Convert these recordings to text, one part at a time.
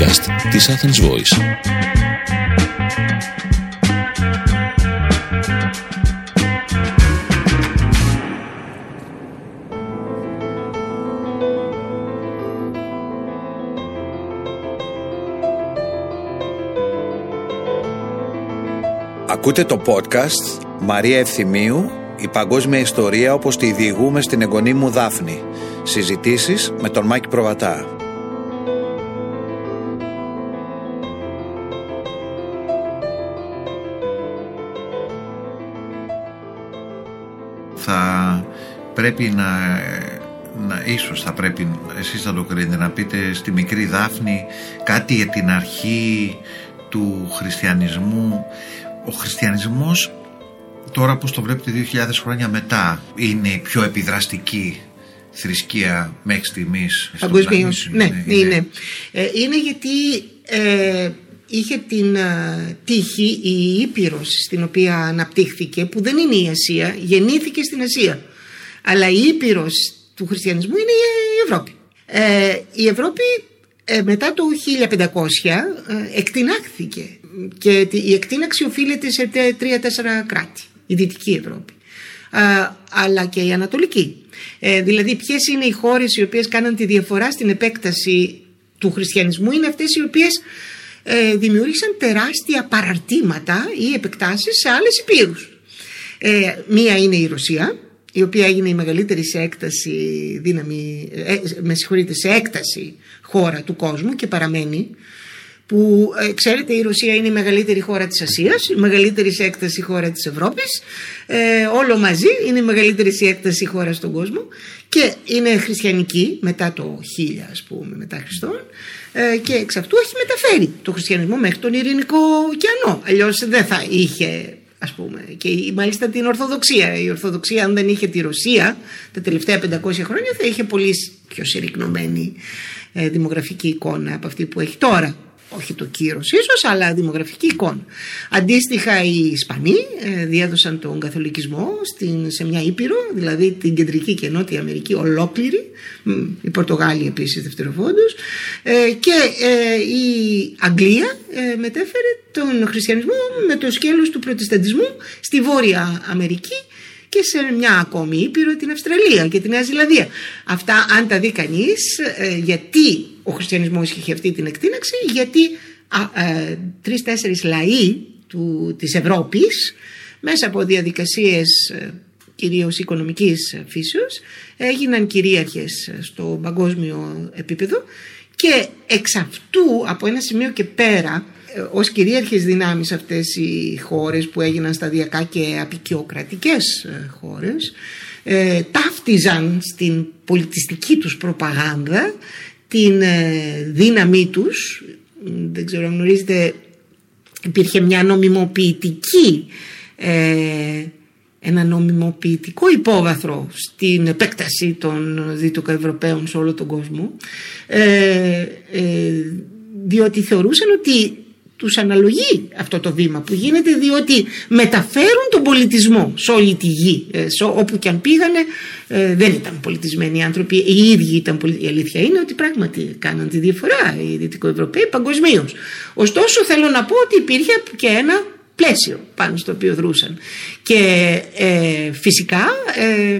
podcast της Athens Voice. Ακούτε το podcast Μαρία Ευθυμίου «Η παγκόσμια ιστορία όπως τη διηγούμε στην εγγονή μου Δάφνη». Συζητήσεις με τον Μάκη Προβατά. Θα πρέπει να, να ίσως θα πρέπει εσείς να το κρίνετε να πείτε στη μικρή Δάφνη κάτι για την αρχή του χριστιανισμού ο χριστιανισμός τώρα που το βλέπετε 2.000 χρόνια μετά είναι η πιο επιδραστική θρησκεία μέχρι στιγμής Παγκοσμίως. Ναι, είναι. Είναι, ε, είναι γιατί ε, είχε την ε, τύχη η Ήπειρος στην οποία αναπτύχθηκε που δεν είναι η Ασία, γεννήθηκε στην Ασία. Αλλά η Ήπειρος του χριστιανισμού είναι η Ευρώπη. Ε, η Ευρώπη ε, μετά το 1500 εκτινάχθηκε και η εκτίναξη οφείλεται σε τρία-τέσσερα κράτη, η Δυτική Ευρώπη, αλλά και η Ανατολική. Ε, δηλαδή ποιες είναι οι χώρες οι οποίες κάναν τη διαφορά στην επέκταση του χριστιανισμού είναι αυτές οι οποίες ε, δημιούργησαν τεράστια παραρτήματα ή επεκτάσεις σε άλλες υπήρους. Ε, μία είναι η Ρωσία, η οποία έγινε η μεγαλύτερη σε έκταση δύναμη, ε, με συγχωρείτε, σε έκταση χώρα του κόσμου και παραμένει που ε, ξέρετε η Ρωσία είναι η μεγαλύτερη χώρα της Ασίας, η μεγαλύτερη σε έκταση χώρα της Ευρώπης, ε, όλο μαζί είναι η μεγαλύτερη σε έκταση χώρα στον κόσμο και είναι χριστιανική μετά το 1000 ας πούμε μετά Χριστόν. Ε, και εξ αυτού έχει μεταφέρει το χριστιανισμό μέχρι τον Ειρηνικό ωκεανό, αλλιώς δεν θα είχε ας πούμε και μάλιστα την Ορθοδοξία. Η Ορθοδοξία αν δεν είχε τη Ρωσία τα τελευταία 500 χρόνια θα είχε πολύ πιο συρρυκνωμένη ε, δημογραφική εικόνα από αυτή που έχει τώρα όχι το κύρος ίσως αλλά δημογραφική εικόνα. Αντίστοιχα οι Ισπανοί ε, διέδωσαν τον καθολικισμό στην, σε μια ήπειρο δηλαδή την κεντρική και νότια Αμερική ολόκληρη η Πορτογάλη επίσης δευτεροφόντως ε, και ε, η Αγγλία μετέφερε τον χριστιανισμό με το σκέλος του προτεσταντισμού στη Βόρεια Αμερική και σε μια ακόμη ήπειρο την Αυστραλία και την Νέα Ζηλανδία. Αυτά αν τα δει κανείς, γιατί ο χριστιανισμός είχε αυτή την εκτείναξη γιατί ε, τρεις-τέσσερις λαοί του, της Ευρώπης μέσα από διαδικασίες ε, κυρίως οικονομικής φύσεως έγιναν κυρίαρχες στο παγκόσμιο επίπεδο και εξ αυτού από ένα σημείο και πέρα ε, ως κυρίαρχες δυνάμεις αυτές οι χώρες που έγιναν σταδιακά και απεικιοκρατικές χώρες ε, ταύτιζαν στην πολιτιστική τους προπαγάνδα την ε, δύναμή τους. Δεν ξέρω αν γνωρίζετε υπήρχε μια νομιμοποιητική ε, ένα νομιμοποιητικό υπόβαθρο στην επέκταση των Δυτικοευρωπαίων σε όλο τον κόσμο ε, διότι θεωρούσαν ότι τους αναλογεί αυτό το βήμα που γίνεται διότι μεταφέρουν τον πολιτισμό σε όλη τη γη. Ε, σε όπου και αν πήγανε ε, δεν ήταν πολιτισμένοι άνθρωποι οι ίδιοι ήταν η αλήθεια είναι ότι πράγματι κάναν τη διαφορά οι Δυτικοευρωπαίοι παγκοσμίως. ωστόσο θέλω να πω ότι υπήρχε και ένα πλαίσιο πάνω στο οποίο δρούσαν. Και ε, φυσικά ε,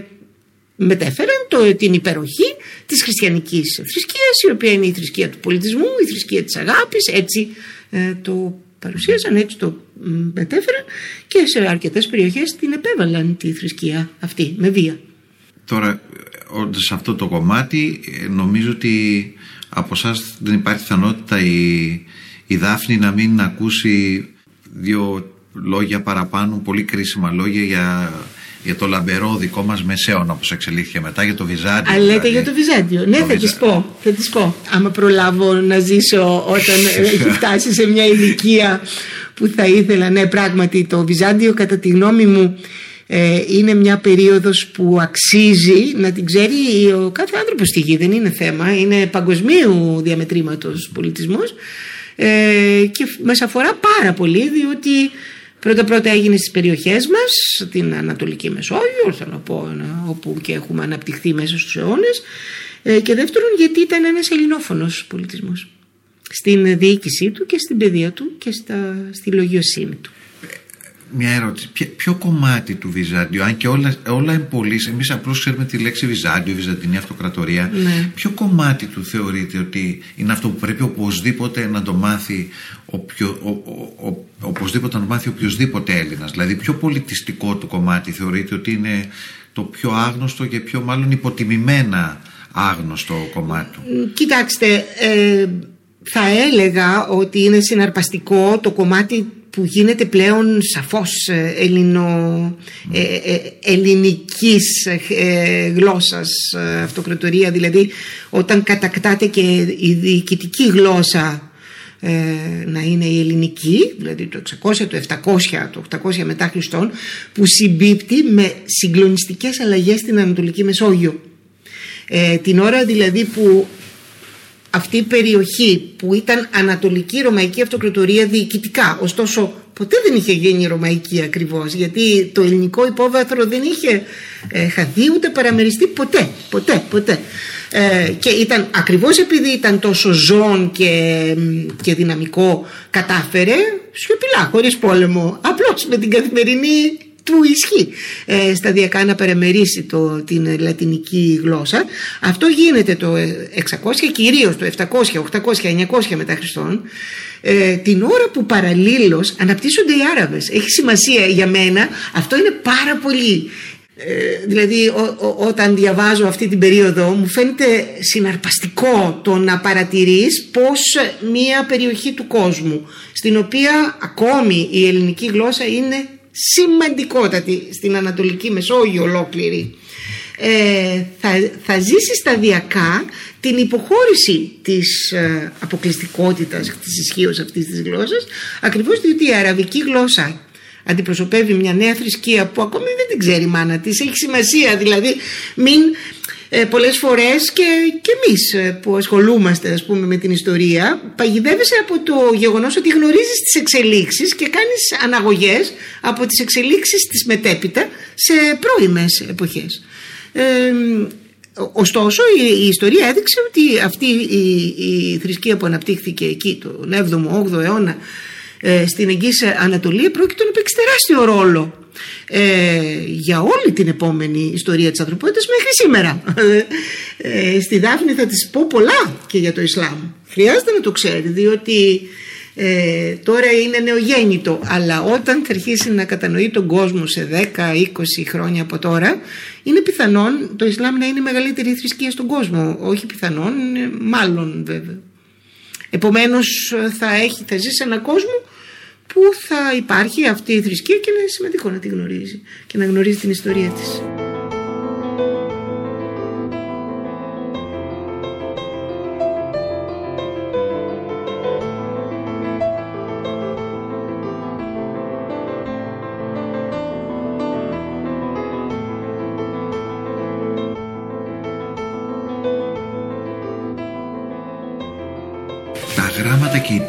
μετέφεραν το, την υπεροχή της χριστιανικής θρησκείας η οποία είναι η θρησκεία του πολιτισμού, η θρησκεία της αγάπης έτσι ε, το παρουσίασαν, έτσι το μετέφεραν και σε αρκετές περιοχές την επέβαλαν τη θρησκεία αυτή με βία. Τώρα, σε αυτό το κομμάτι ε, νομίζω ότι από εσάς δεν υπάρχει πιθανότητα η, η Δάφνη να μην ακούσει δύο λόγια παραπάνω, πολύ κρίσιμα λόγια για για το λαμπερό δικό μας μεσαίωνα όπως εξελίχθηκε μετά για το Βυζάντιο. Α, λέτε δηλαδή. για το Βυζάντιο. Ναι, θα τη πω. Θα τις πω. Άμα προλάβω να ζήσω όταν έχει φτάσει σε μια ηλικία που θα ήθελα. Ναι, πράγματι το Βυζάντιο κατά τη γνώμη μου ε, είναι μια περίοδος που αξίζει να την ξέρει ο κάθε άνθρωπος στη γη. Δεν είναι θέμα. Είναι παγκοσμίου διαμετρήματος πολιτισμός ε, και μας αφορά πάρα πολύ διότι Πρώτα πρώτα έγινε στις περιοχές μας, την Ανατολική Μεσόγειο, θέλω να πω, όπου και έχουμε αναπτυχθεί μέσα στους αιώνες. Ε, και δεύτερον γιατί ήταν ένας ελληνόφωνος πολιτισμός. στην διοίκησή του και στην παιδεία του και στα, στη λογιοσύνη του μια ερώτηση. Ποιο, κομμάτι του Βυζάντιου, αν και όλα, όλα εμπολεί, εμείς απλώς ξέρουμε τη λέξη Βυζάντιο, Βυζαντινή Αυτοκρατορία, ναι. ποιο κομμάτι του θεωρείτε ότι είναι αυτό που πρέπει οπωσδήποτε να το μάθει οποιο, ο, ο, ο, οπωσδήποτε να το μάθει οποιοδήποτε Έλληνας. Δηλαδή, ποιο πολιτιστικό του κομμάτι θεωρείτε ότι είναι το πιο άγνωστο και πιο μάλλον υποτιμημένα άγνωστο κομμάτι του. Κοιτάξτε, ε, θα έλεγα ότι είναι συναρπαστικό το κομμάτι που γίνεται πλέον σαφώς ε, ελληνο, ε, ε, ελληνικής γλώσσας αυτοκρατορία δηλαδή όταν κατακτάται και η διοικητική γλώσσα να είναι η ελληνική δηλαδή το 600, το 700, το 800 μετά Χριστόν που συμπίπτει με συγκλονιστικές αλλαγές στην Ανατολική Μεσόγειο. Την ώρα δηλαδή που αυτή η περιοχή που ήταν Ανατολική Ρωμαϊκή Αυτοκρατορία διοικητικά, ωστόσο ποτέ δεν είχε γίνει Ρωμαϊκή ακριβώς γιατί το ελληνικό υπόβαθρο δεν είχε ε, χαθεί ούτε παραμεριστεί ποτέ, ποτέ, ποτέ. Ε, και ήταν ακριβώς επειδή ήταν τόσο ζώων και, και δυναμικό κατάφερε σιωπηλά χωρίς πόλεμο απλώς με την καθημερινή του ισχύει ε, σταδιακά να παραμερίσει το, την λατινική γλώσσα. Αυτό γίνεται το 600 κυρίως το 700, 800, 900 μετά Χριστόν ε, την ώρα που παραλλήλως αναπτύσσονται οι Άραβες. Έχει σημασία για μένα, αυτό είναι πάρα πολύ ε, δηλαδή όταν διαβάζω αυτή την περίοδο μου φαίνεται συναρπαστικό το να παρατηρείς πως μια περιοχή του κόσμου στην οποία ακόμη η ελληνική γλώσσα είναι σημαντικότατη στην Ανατολική Μεσόγειο ολόκληρη. Ε, θα, θα ζήσει σταδιακά την υποχώρηση της ε, αποκλειστικότητας της ισχύως αυτής της γλώσσας ακριβώς διότι η αραβική γλώσσα αντιπροσωπεύει μια νέα θρησκεία που ακόμη δεν την ξέρει η μάνα της. Έχει σημασία δηλαδή μην ε, πολλές φορές και, και εμείς ε, που ασχολούμαστε ας πούμε με την ιστορία παγιδεύεσαι από το γεγονός ότι γνωρίζεις τις εξελίξεις και κάνεις αναγωγές από τις εξελίξεις της μετέπειτα σε πρώιμες εποχές. Ε, ωστόσο η, ιστορία έδειξε ότι αυτή η, η θρησκεία που αναπτύχθηκε εκεί τον 7ο, 8ο αιώνα ε, στην Εγγύης Ανατολή πρόκειται να παίξει τεράστιο ρόλο ε, για όλη την επόμενη ιστορία της ανθρωπότητας μέχρι σήμερα. Ε, στη Δάφνη θα της πω πολλά και για το Ισλάμ. Χρειάζεται να το ξέρει διότι ε, τώρα είναι νεογέννητο αλλά όταν θα αρχίσει να κατανοεί τον κόσμο σε 10-20 χρόνια από τώρα είναι πιθανόν το Ισλάμ να είναι η μεγαλύτερη θρησκεία στον κόσμο όχι πιθανόν, μάλλον βέβαια επομένως θα, έχει, θα ζει σε έναν κόσμο που θα υπάρχει αυτή η θρησκεία και είναι σημαντικό να τη γνωρίζει και να γνωρίζει την ιστορία της.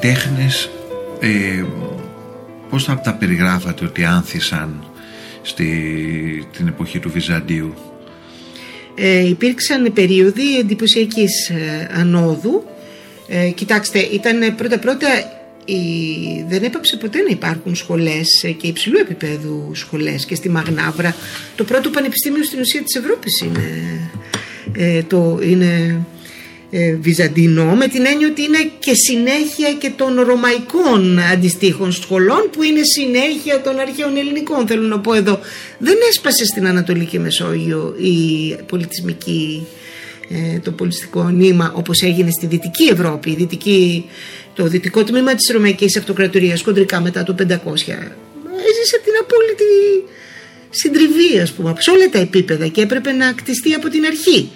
Γράμματα και οι τέχνες ε, πώς θα τα περιγράφατε ότι άνθησαν στη, την εποχή του Βυζαντίου; Ε, υπήρξαν περίοδοι εντυπωσιακής ε, ανόδου. Ε, κοιτάξτε, ήταν πρώτα-πρώτα δεν έπαψε ποτέ να υπάρχουν σχολές ε, και υψηλού επίπεδου σχολές και στη Μαγνάβρα το πρώτο πανεπιστήμιο στην ουσία της Ευρώπης είναι, ε, το, είναι ε, Βυζαντινό με την έννοια ότι είναι και συνέχεια και των ρωμαϊκών αντιστοίχων σχολών που είναι συνέχεια των αρχαίων ελληνικών. Θέλω να πω εδώ δεν έσπασε στην Ανατολική Μεσόγειο η πολιτισμική ε, το πολιτιστικό νήμα όπως έγινε στη Δυτική Ευρώπη η δυτική, το δυτικό τμήμα της Ρωμαϊκής Αυτοκρατορίας κοντρικά μετά το 500 έζησε την απόλυτη συντριβή ας πούμε σε όλα τα επίπεδα και έπρεπε να κτιστεί από την αρχή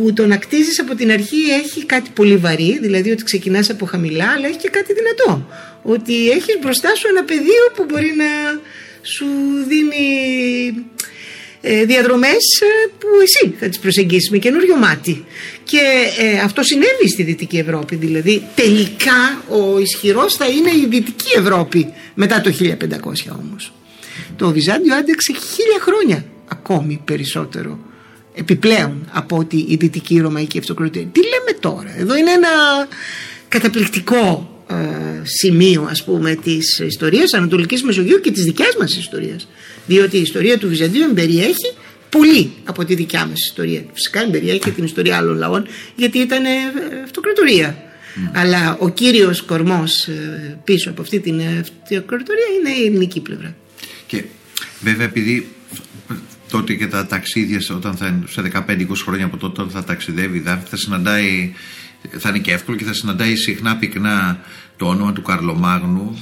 που το να κτίζεις από την αρχή έχει κάτι πολύ βαρύ, δηλαδή ότι ξεκινάς από χαμηλά, αλλά έχει και κάτι δυνατό. Ότι έχεις μπροστά σου ένα πεδίο που μπορεί να σου δίνει ε, διαδρομές ε, που εσύ θα τις προσεγγίσεις με καινούριο μάτι. Και ε, αυτό συνέβη στη Δυτική Ευρώπη, δηλαδή τελικά ο ισχυρός θα είναι η Δυτική Ευρώπη μετά το 1500 όμως. Το Βυζάντιο άντεξε χίλια χρόνια ακόμη περισσότερο επιπλέον από ότι η Δυτική Ρωμαϊκή Αυτοκρατορία. Τι λέμε τώρα, εδώ είναι ένα καταπληκτικό ε, σημείο ας πούμε της ιστορίας Ανατολικής Μεσογείου και της δικιάς μας ιστορίας. Διότι η ιστορία του Βυζαντίου περιέχει πολύ από τη δικιά μας ιστορία. Φυσικά περιέχει την ιστορία άλλων λαών γιατί ήταν ε, αυτοκρατορία. Αλλά ο κύριος κορμός ε, πίσω από αυτή την αυτοκρατορία είναι η ελληνική πλευρά. Και βέβαια επειδή τότε και τα ταξίδια όταν θα, σε 15-20 χρόνια από τότε θα ταξιδεύει θα συναντάει θα είναι και εύκολο και θα συναντάει συχνά πυκνά το όνομα του Καρλομάγνου.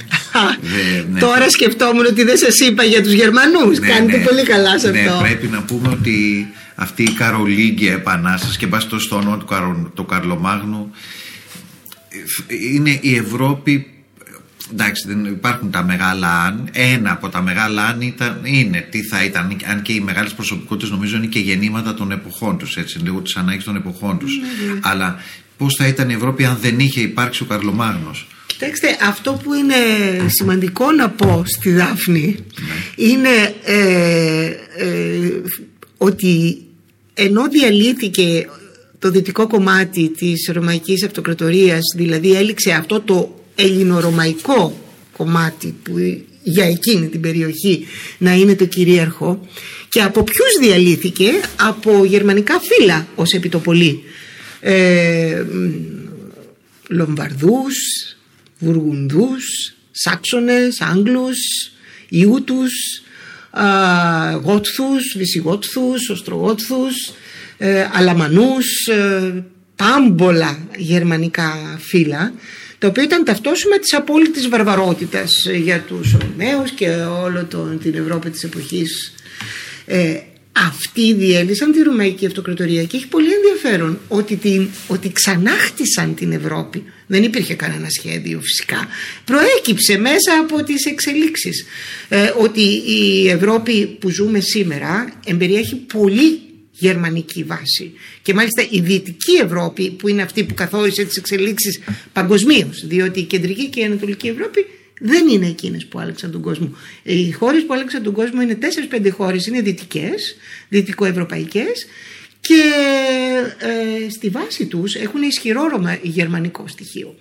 ναι, Τώρα σκεφτόμουν ότι δεν σας είπα για τους Γερμανούς. Ναι, Κάνετε ναι. πολύ καλά σε ναι, αυτό. Πρέπει να πούμε ότι αυτή η Καρολίγκια επανάσταση και πάση το στο όνομα του, Καρο, του Καρλομάγνου είναι η Ευρώπη εντάξει δεν υπάρχουν τα μεγάλα αν ένα από τα μεγάλα αν ήταν, είναι τι θα ήταν αν και οι μεγάλες προσωπικότητες νομίζω είναι και γεννήματα των εποχών τους έτσι λίγο τις ανάγκες των εποχών τους ναι, ναι. αλλά πώς θα ήταν η Ευρώπη αν δεν είχε υπάρξει ο Καρλομάγνος; Κοιτάξτε, αυτό που είναι σημαντικό να πω στη Δάφνη ναι. είναι ε, ε, ότι ενώ διαλύθηκε το δυτικό κομμάτι της Ρωμαϊκής Αυτοκρατορίας δηλαδή έληξε αυτό το ελληνορωμαϊκό κομμάτι που για εκείνη την περιοχή να είναι το κυρίαρχο και από ποιους διαλύθηκε από γερμανικά φύλλα ως επιτοπολή. Ε, Λομβαρδούς, Βουργουνδούς, Σάξονες, Άγγλους, Ιούτους, Γότθους, Βυσιγότθους, Οστρογότθους, ε, Αλαμανούς, ε, πάμπολα γερμανικά φύλλα το οποίο ήταν ταυτόσιμα της απόλυτης βαρβαρότητας για τους Ρωμαίους και όλο τον, την Ευρώπη της εποχής ε, αυτοί διέλυσαν τη Ρωμαϊκή Αυτοκρατορία και έχει πολύ ενδιαφέρον ότι, την, ότι ξανάχτισαν την Ευρώπη. Δεν υπήρχε κανένα σχέδιο φυσικά. Προέκυψε μέσα από τις εξελίξεις ε, ότι η Ευρώπη που ζούμε σήμερα εμπεριέχει πολύ γερμανική βάση και μάλιστα η Δυτική Ευρώπη που είναι αυτή που καθόρισε τις εξελίξεις παγκοσμίως, διότι η Κεντρική και η Ανατολική Ευρώπη δεν είναι εκείνες που άλλαξαν τον κόσμο. Οι χώρες που άλλαξαν τον κόσμο είναι 4-5 χώρες, είναι δυτικές, δυτικοευρωπαϊκές και ε, στη βάση τους έχουν ισχυρό γερμανικό στοιχείο.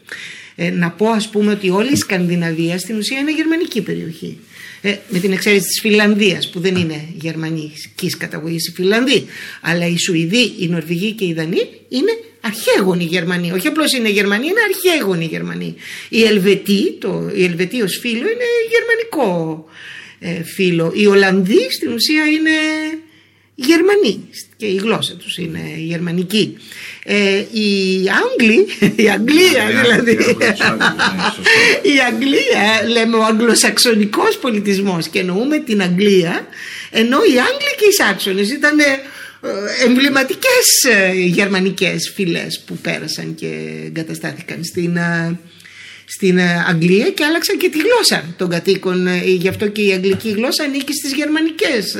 Ε, να πω ας πούμε ότι όλη η Σκανδιναβία στην ουσία είναι γερμανική περιοχή. Ε, με την εξαίρεση της Φιλανδίας που δεν είναι γερμανικής καταγωγής η Φιλανδή αλλά οι Σουηδοί, οι Νορβηγοί και οι Δανείοι είναι αρχαίγονοι Γερμανοί. Όχι απλώς είναι Γερμανοί, είναι αρχαίγονοι Γερμανοί. Η Ελβετή, το, η Ελβετή ως φίλο είναι γερμανικό ε, φίλο. Οι Ολλανδοί στην ουσία είναι Γερμανοί και η γλώσσα τους είναι γερμανική. Ε, οι Άγγλοι, η Αγγλία δηλαδή, η Αγγλία λέμε ο αγγλοσαξονικός πολιτισμός και εννοούμε την Αγγλία ενώ οι Άγγλοι και οι Σάξονες ήταν ε, εμβληματικές ε, γερμανικές φυλές που πέρασαν και εγκαταστάθηκαν στην, ε, στην Αγγλία και άλλαξαν και τη γλώσσα των κατοίκων. Γι' αυτό και η αγγλική γλώσσα ανήκει στις γερμανικές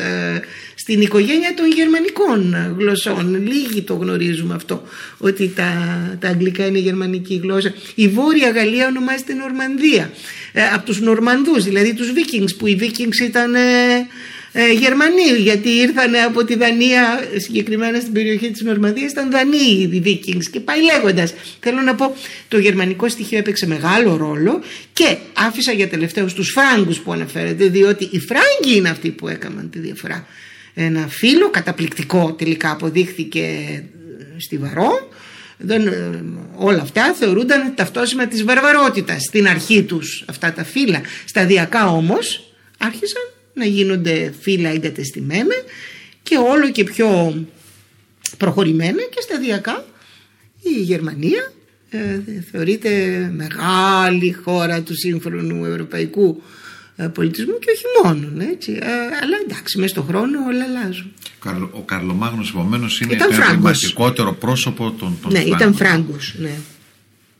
στην οικογένεια των γερμανικών γλωσσών. Λίγοι το γνωρίζουμε αυτό ότι τα, τα αγγλικά είναι γερμανική γλώσσα. Η Βόρεια Γαλλία ονομάζεται Νορμανδία. Από τους Νορμανδούς δηλαδή τους Βίκινγκς που οι Βίκινγκς ήταν ε, Γερμανοί γιατί ήρθαν από τη Δανία συγκεκριμένα στην περιοχή της Νορμανδίας ήταν Δανείοι οι Vikings και πάει λέγοντας. θέλω να πω το γερμανικό στοιχείο έπαιξε μεγάλο ρόλο και άφησα για τελευταίους τους Φράγκους που αναφέρεται διότι οι Φράγκοι είναι αυτοί που έκαναν τη διαφορά. Ένα φίλο καταπληκτικό τελικά αποδείχθηκε στη Βαρό. Δεν, ε, όλα αυτά θεωρούνταν ταυτόσημα της βαρβαρότητας στην αρχή τους αυτά τα φύλλα. Σταδιακά όμως άρχισαν να γίνονται φύλλα εγκατεστημένα και όλο και πιο προχωρημένα και σταδιακά. Η Γερμανία ε, θεωρείται μεγάλη χώρα του σύγχρονου ευρωπαϊκού ε, πολιτισμού και όχι μόνο έτσι. Ε, αλλά εντάξει μέσα στον χρόνο όλα αλλάζουν. Ο Καρλομάγνος επομένως είναι το εμβληματικότερο πρόσωπο των, των Ναι ήταν Φράγκος ναι.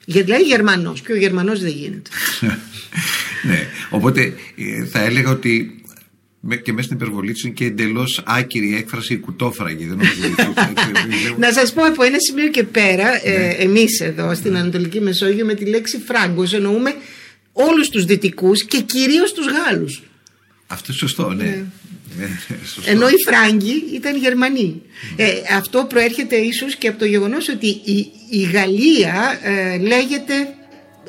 Γιατί λέει Γερμανός και ο Γερμανός δεν γίνεται. Ναι, οπότε θα έλεγα ότι και μέσα στην υπερβολή τους είναι και εντελώς άκυρη έκφραση κουτόφραγη. Δεν Να σας πω από ένα σημείο και πέρα, ε, ναι. εμείς εδώ στην Ανατολική Μεσόγειο με τη λέξη φράγκος εννοούμε όλους τους δυτικούς και κυρίως τους Γάλλους. Αυτό σωστό, ναι. ναι. ναι Ενώ οι Φράγκοι ήταν Γερμανοί. Ε, αυτό προέρχεται ίσως και από το γεγονός ότι η, η Γαλλία ε, λέγεται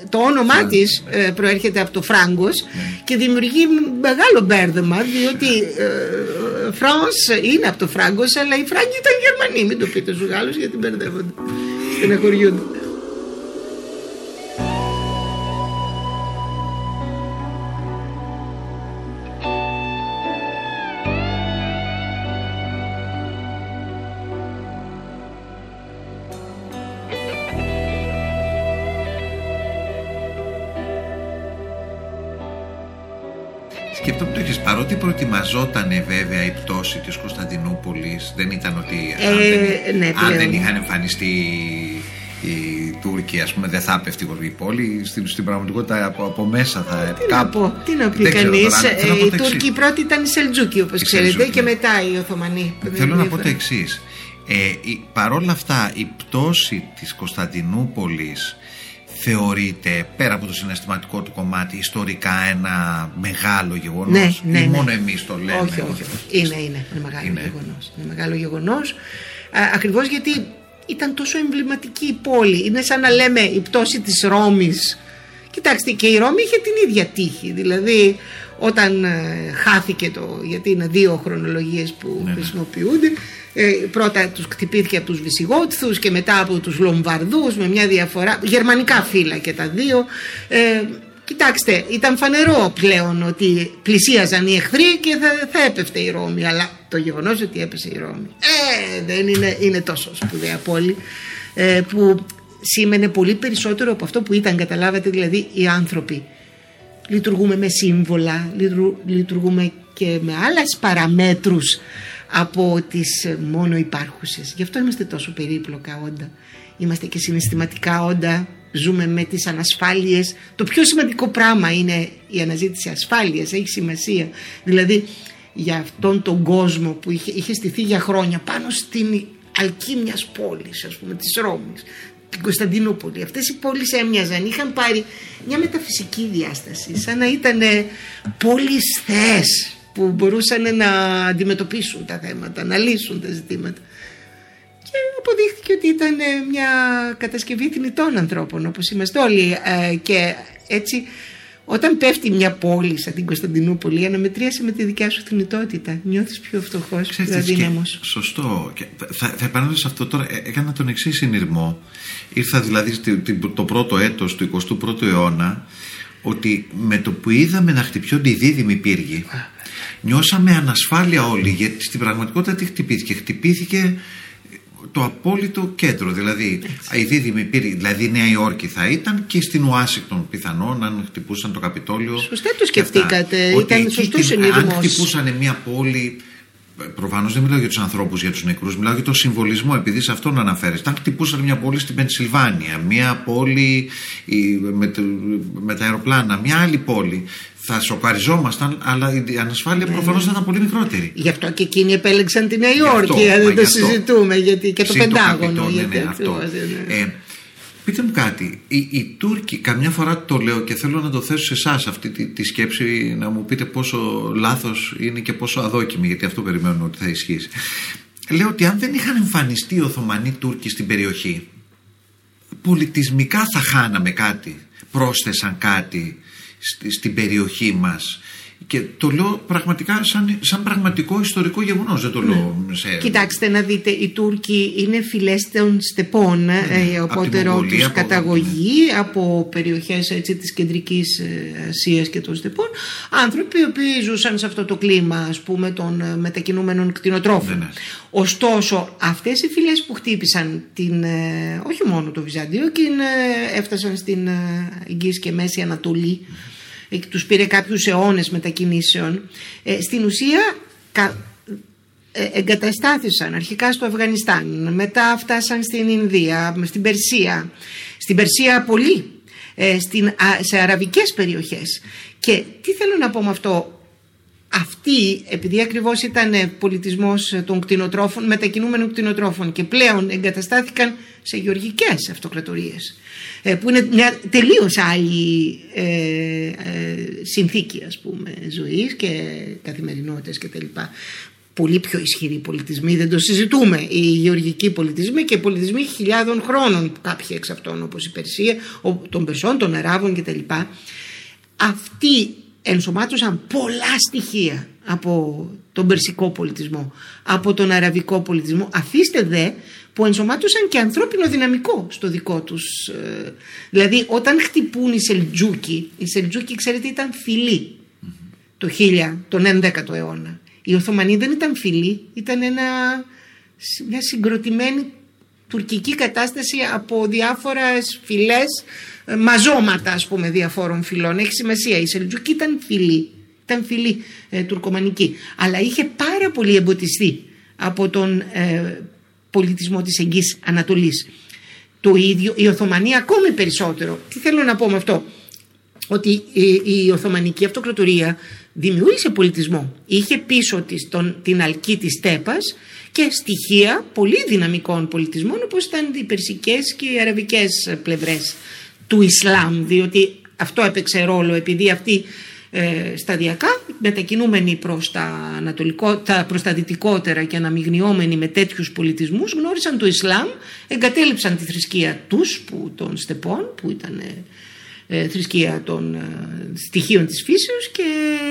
το όνομά της ε, προέρχεται από το Φράγκος Ναι. και δημιουργεί μεγάλο μπέρδεμα διότι ε, France είναι από το Φράγκος αλλά οι Φράγκοι ήταν Γερμανοί. Μην το πείτε στους Γάλλους γιατί μπερδεύονται. Στεναχωριούνται παρότι προετοιμαζόταν βέβαια η πτώση της Κωνσταντινούπολης δεν ήταν ότι αν, Ε, δεν, ναι, αν πλέον. δεν είχαν εμφανιστεί οι Τούρκοι ας πούμε δεν θα πέφτει η πόλη στην, στην πραγματικότητα από, από μέσα θα Τι να πω, τι να πει Δεν ξέρω κανείς. τώρα, θέλω να πω Οι το εξής. Τούρκοι πρώτοι ήταν οι Σελτζούκοι όπως Οι ξέρετε Σελτζούκοι, και ναι. μετά οι Οθωμανοί. που δεν Θέλω να πω διέφεραν. το εξής. Ε, η- παρόλα αυτά η πτώση της Κωνσταντινούπολης θεωρείται πέρα από το συναισθηματικό του κομμάτι ιστορικά ένα μεγάλο γεγονός; Ναι, ναι, ή ναι. μόνο εμείς το λέμε Όχι, όχι. όχι. Είναι, είναι. Είναι μεγάλο Είναι. γεγονός. Είναι μεγάλο γεγονός. Α, ακριβώς γιατί ήταν τόσο εμβληματική η πόλη. Είναι σαν να λέμε η πτώση της Ρώμης. Κοιτάξτε και η Ρώμη είχε την ίδια τύχη. Δηλαδή όταν ε, χάθηκε το, γιατί είναι δύο χρονολογίες που Ναι, ναι. χρησιμοποιούνται, ε, πρώτα τους χτυπήθηκε από τους Βυσιγότθους και μετά από τους Λομβαρδούς με μια διαφορά, γερμανικά φύλλα και τα δύο. Ε, Κοιτάξτε, ήταν φανερό πλέον ότι πλησίαζαν οι εχθροί και θα, θα έπεφτε η Ρώμη. Αλλά το γεγονός ότι έπεσε η Ρώμη ε, δεν είναι, είναι τόσο σπουδαία πόλη ε, που σήμαινε πολύ περισσότερο από αυτό που ήταν, καταλάβατε, δηλαδή οι άνθρωποι. Λειτουργούμε με σύμβολα, λειτρου- λειτουργούμε και με άλλες παραμέτρους από τις ε, μόνο υπάρχουσες. Γι' αυτό είμαστε τόσο περίπλοκα όντα. Είμαστε και συναισθηματικά όντα, ζούμε με τις ανασφάλειες. Το πιο σημαντικό πράγμα είναι η αναζήτηση ασφάλειας, έχει σημασία. Δηλαδή για αυτόν τον κόσμο που είχε, είχε στηθεί για χρόνια πάνω στην αλκή μιας πόλης, ας πούμε, της Ρώμης, την Κωνσταντινούπολη. Αυτές οι πόλεις έμοιαζαν, είχαν πάρει μια μεταφυσική διάσταση, σαν να ήταν πόλεις θεές που μπορούσαν να αντιμετωπίσουν τα θέματα, να λύσουν τα ζητήματα. Και αποδείχθηκε ότι ήταν ε, μια κατασκευή θνητών ανθρώπων όπως είμαστε όλοι ε, και έτσι όταν πέφτει μια πόλη σαν την Κωνσταντινούπολη αναμετρίασε με τη δικιά σου θνητότητα νιώθεις πιο φτωχός, πιο Ξέρετε, σκε- αδύναμος. Σωστό. Και θα, θα επανέλθω σε αυτό τώρα. Ε, Έκανα τον εξής συνειρμό. Ήρθα δηλαδή στη- την- το πρώτο έτος του 21ου αιώνα ότι με το που είδαμε να χτυπιόνται οι δίδυμοι πύργοι νιώσαμε ανασφάλεια όλοι γιατί στην πραγματικότητα τι χτυπήθηκε. Χτυπήθηκε το απόλυτο κέντρο. Δηλαδή, η δίδυμη πύργη, δηλαδή η Νέα Υόρκη θα ήταν και στην Ουάσιγκτον πιθανόν αν χτυπούσαν το Καπιτόλιο. Σωστά το και αυτά. σκεφτήκατε. Ότι Ήταν εκεί σωστός την- συνειρμός. Αν χτυπούσαν μια πόλη Προφανώς δεν μιλάω για τους ανθρώπους, για τους νεκρούς, μιλάω για το συμβολισμό, επειδή σε αυτόν αναφέρεστε. Αν χτυπούσαν μια πόλη στην Πενσιλβάνια, μια πόλη η, με, το- με τα αεροπλάνα, μια άλλη πόλη, θα σοκαριζόμασταν, αλλά η ανασφάλεια Ναι, προφανώς θα ήταν πολύ μικρότερη. Γι' αυτό και εκείνοι επέλεξαν τη Νέα Γι' αυτό, Υόρκη, αν μα δεν το γι' αυτό. συζητούμε, γιατί και το Συν Πεντάγωνο. Καπιτόλιο, γιατί ναι, αυτό. ακριβώς, ναι. Ε, πείτε μου κάτι, οι, οι Τούρκοι, καμιά φορά το λέω και θέλω να το θέσω σε εσάς αυτή τη, τη σκέψη, να μου πείτε πόσο λάθος είναι και πόσο αδόκιμη, γιατί αυτό περιμένω ότι θα ισχύσει. Λέω ότι αν δεν είχαν εμφανιστεί οι Οθωμανοί Τούρκοι στην περιοχή, πολιτισμικά θα χάναμε κάτι, πρόσθεσαν κάτι στη- στην περιοχή μας και το λέω πραγματικά σαν, σαν πραγματικό ιστορικό γεγονός δεν το λέω σε... Ναι. Κοιτάξτε να δείτε, οι Τούρκοι είναι φυλές των στεπών, ε, Ναι, από οπότε τη Μογγολία, τους από- καταγωγή από περιοχές έτσι, της κεντρικής ε, Ασίας και των στεπών, άνθρωποι οι οποίοι ζούσαν σε αυτό το κλίμα ας πούμε των ε, μετακινούμενων κτηνοτρόφων. Ναι, ναι. Ωστόσο, αυτές οι φυλές που χτύπησαν την, ε, όχι μόνο το Βυζάντιο και ε, έφτασαν στην ε, Εγγύης και Μέση Ανατολή, ε, και τους πήρε κάποιους αιώνες μετακινήσεων, ε, στην ουσία κα- ε, εγκαταστάθησαν αρχικά στο Αφγανιστάν, μετά φτάσαν στην Ινδία, στην Περσία, στην Περσία πολύ, ε, στην, α- σε αραβικές περιοχές. Και τι θέλω να πω με αυτό, αυτοί, επειδή ακριβώς ήταν ε, πολιτισμός ε, των κτηνοτρόφων, μετακινούμενων κτηνοτρόφων και πλέον εγκαταστάθηκαν σε γεωργικές αυτοκρατορίες, ε, που είναι μια τελείως άλλη ε, ε, συνθήκη ας πούμε ζωής και καθημερινότητας κτλ. πολύ πιο ισχυροί πολιτισμοί, δεν το συζητούμε. Οι γεωργικοί πολιτισμοί και πολιτισμοί χιλιάδων χρόνων, κάποιοι εξ αυτών όπως η Περσία, των Περσών, των Αράβων κτλ. Αυτοί ενσωμάτωσαν πολλά στοιχεία από τον περσικό πολιτισμό, από τον αραβικό πολιτισμό. Αφήστε δε που ενσωμάτωσαν και ανθρώπινο δυναμικό στο δικό τους. Ε, δηλαδή όταν χτυπούν οι Σελτζούκοι, οι Σελτζούκοι ξέρετε ήταν φιλοί το 1000, τον 11ο αιώνα. Οι Οθωμανοί δεν ήταν φιλοί, ήταν ένα, μια συγκροτημένη τουρκική κατάσταση από διάφορες φυλές, ε, μαζώματα ας πούμε διαφόρων φυλών. Έχει σημασία. Η Σελτζούκοι ήταν φιλοί, ήταν φιλοί ε, τουρκομανικοί. Αλλά είχε πάρα πολύ εμποτιστεί από τον ε, πολιτισμό της Εγγύης Ανατολής. Το ίδιο, η Οθωμανία ακόμη περισσότερο. Τι θέλω να πω με αυτό; Ότι η, η Οθωμανική Αυτοκρατορία δημιούργησε πολιτισμό. Είχε πίσω της τον, την αλκή της Τέπας και στοιχεία πολύ δυναμικών πολιτισμών όπως ήταν οι περσικές και οι αραβικές πλευρές του Ισλάμ διότι αυτό έπαιξε ρόλο επειδή αυτοί ε, σταδιακά μετακινούμενοι προς τα, ανατολικό, τα, προς τα δυτικότερα και αναμειγνιόμενοι με τέτοιους πολιτισμούς γνώρισαν το Ισλάμ, εγκατέλειψαν τη θρησκεία τους που, των στεπών που ήταν ε, θρησκεία των ε, στοιχείων της φύσεως και ε,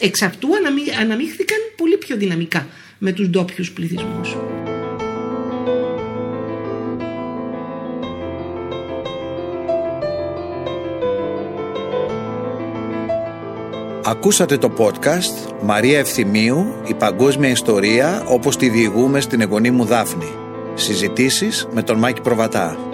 εξ αυτού αναμίχθηκαν πολύ πιο δυναμικά με τους ντόπιους πληθυσμούς. Ακούσατε το podcast «Μαρία Ευθυμίου, η παγκόσμια ιστορία όπως τη διηγούμε στην εγγονή μου Δάφνη». Συζητήσεις με τον Μάκη Προβατά.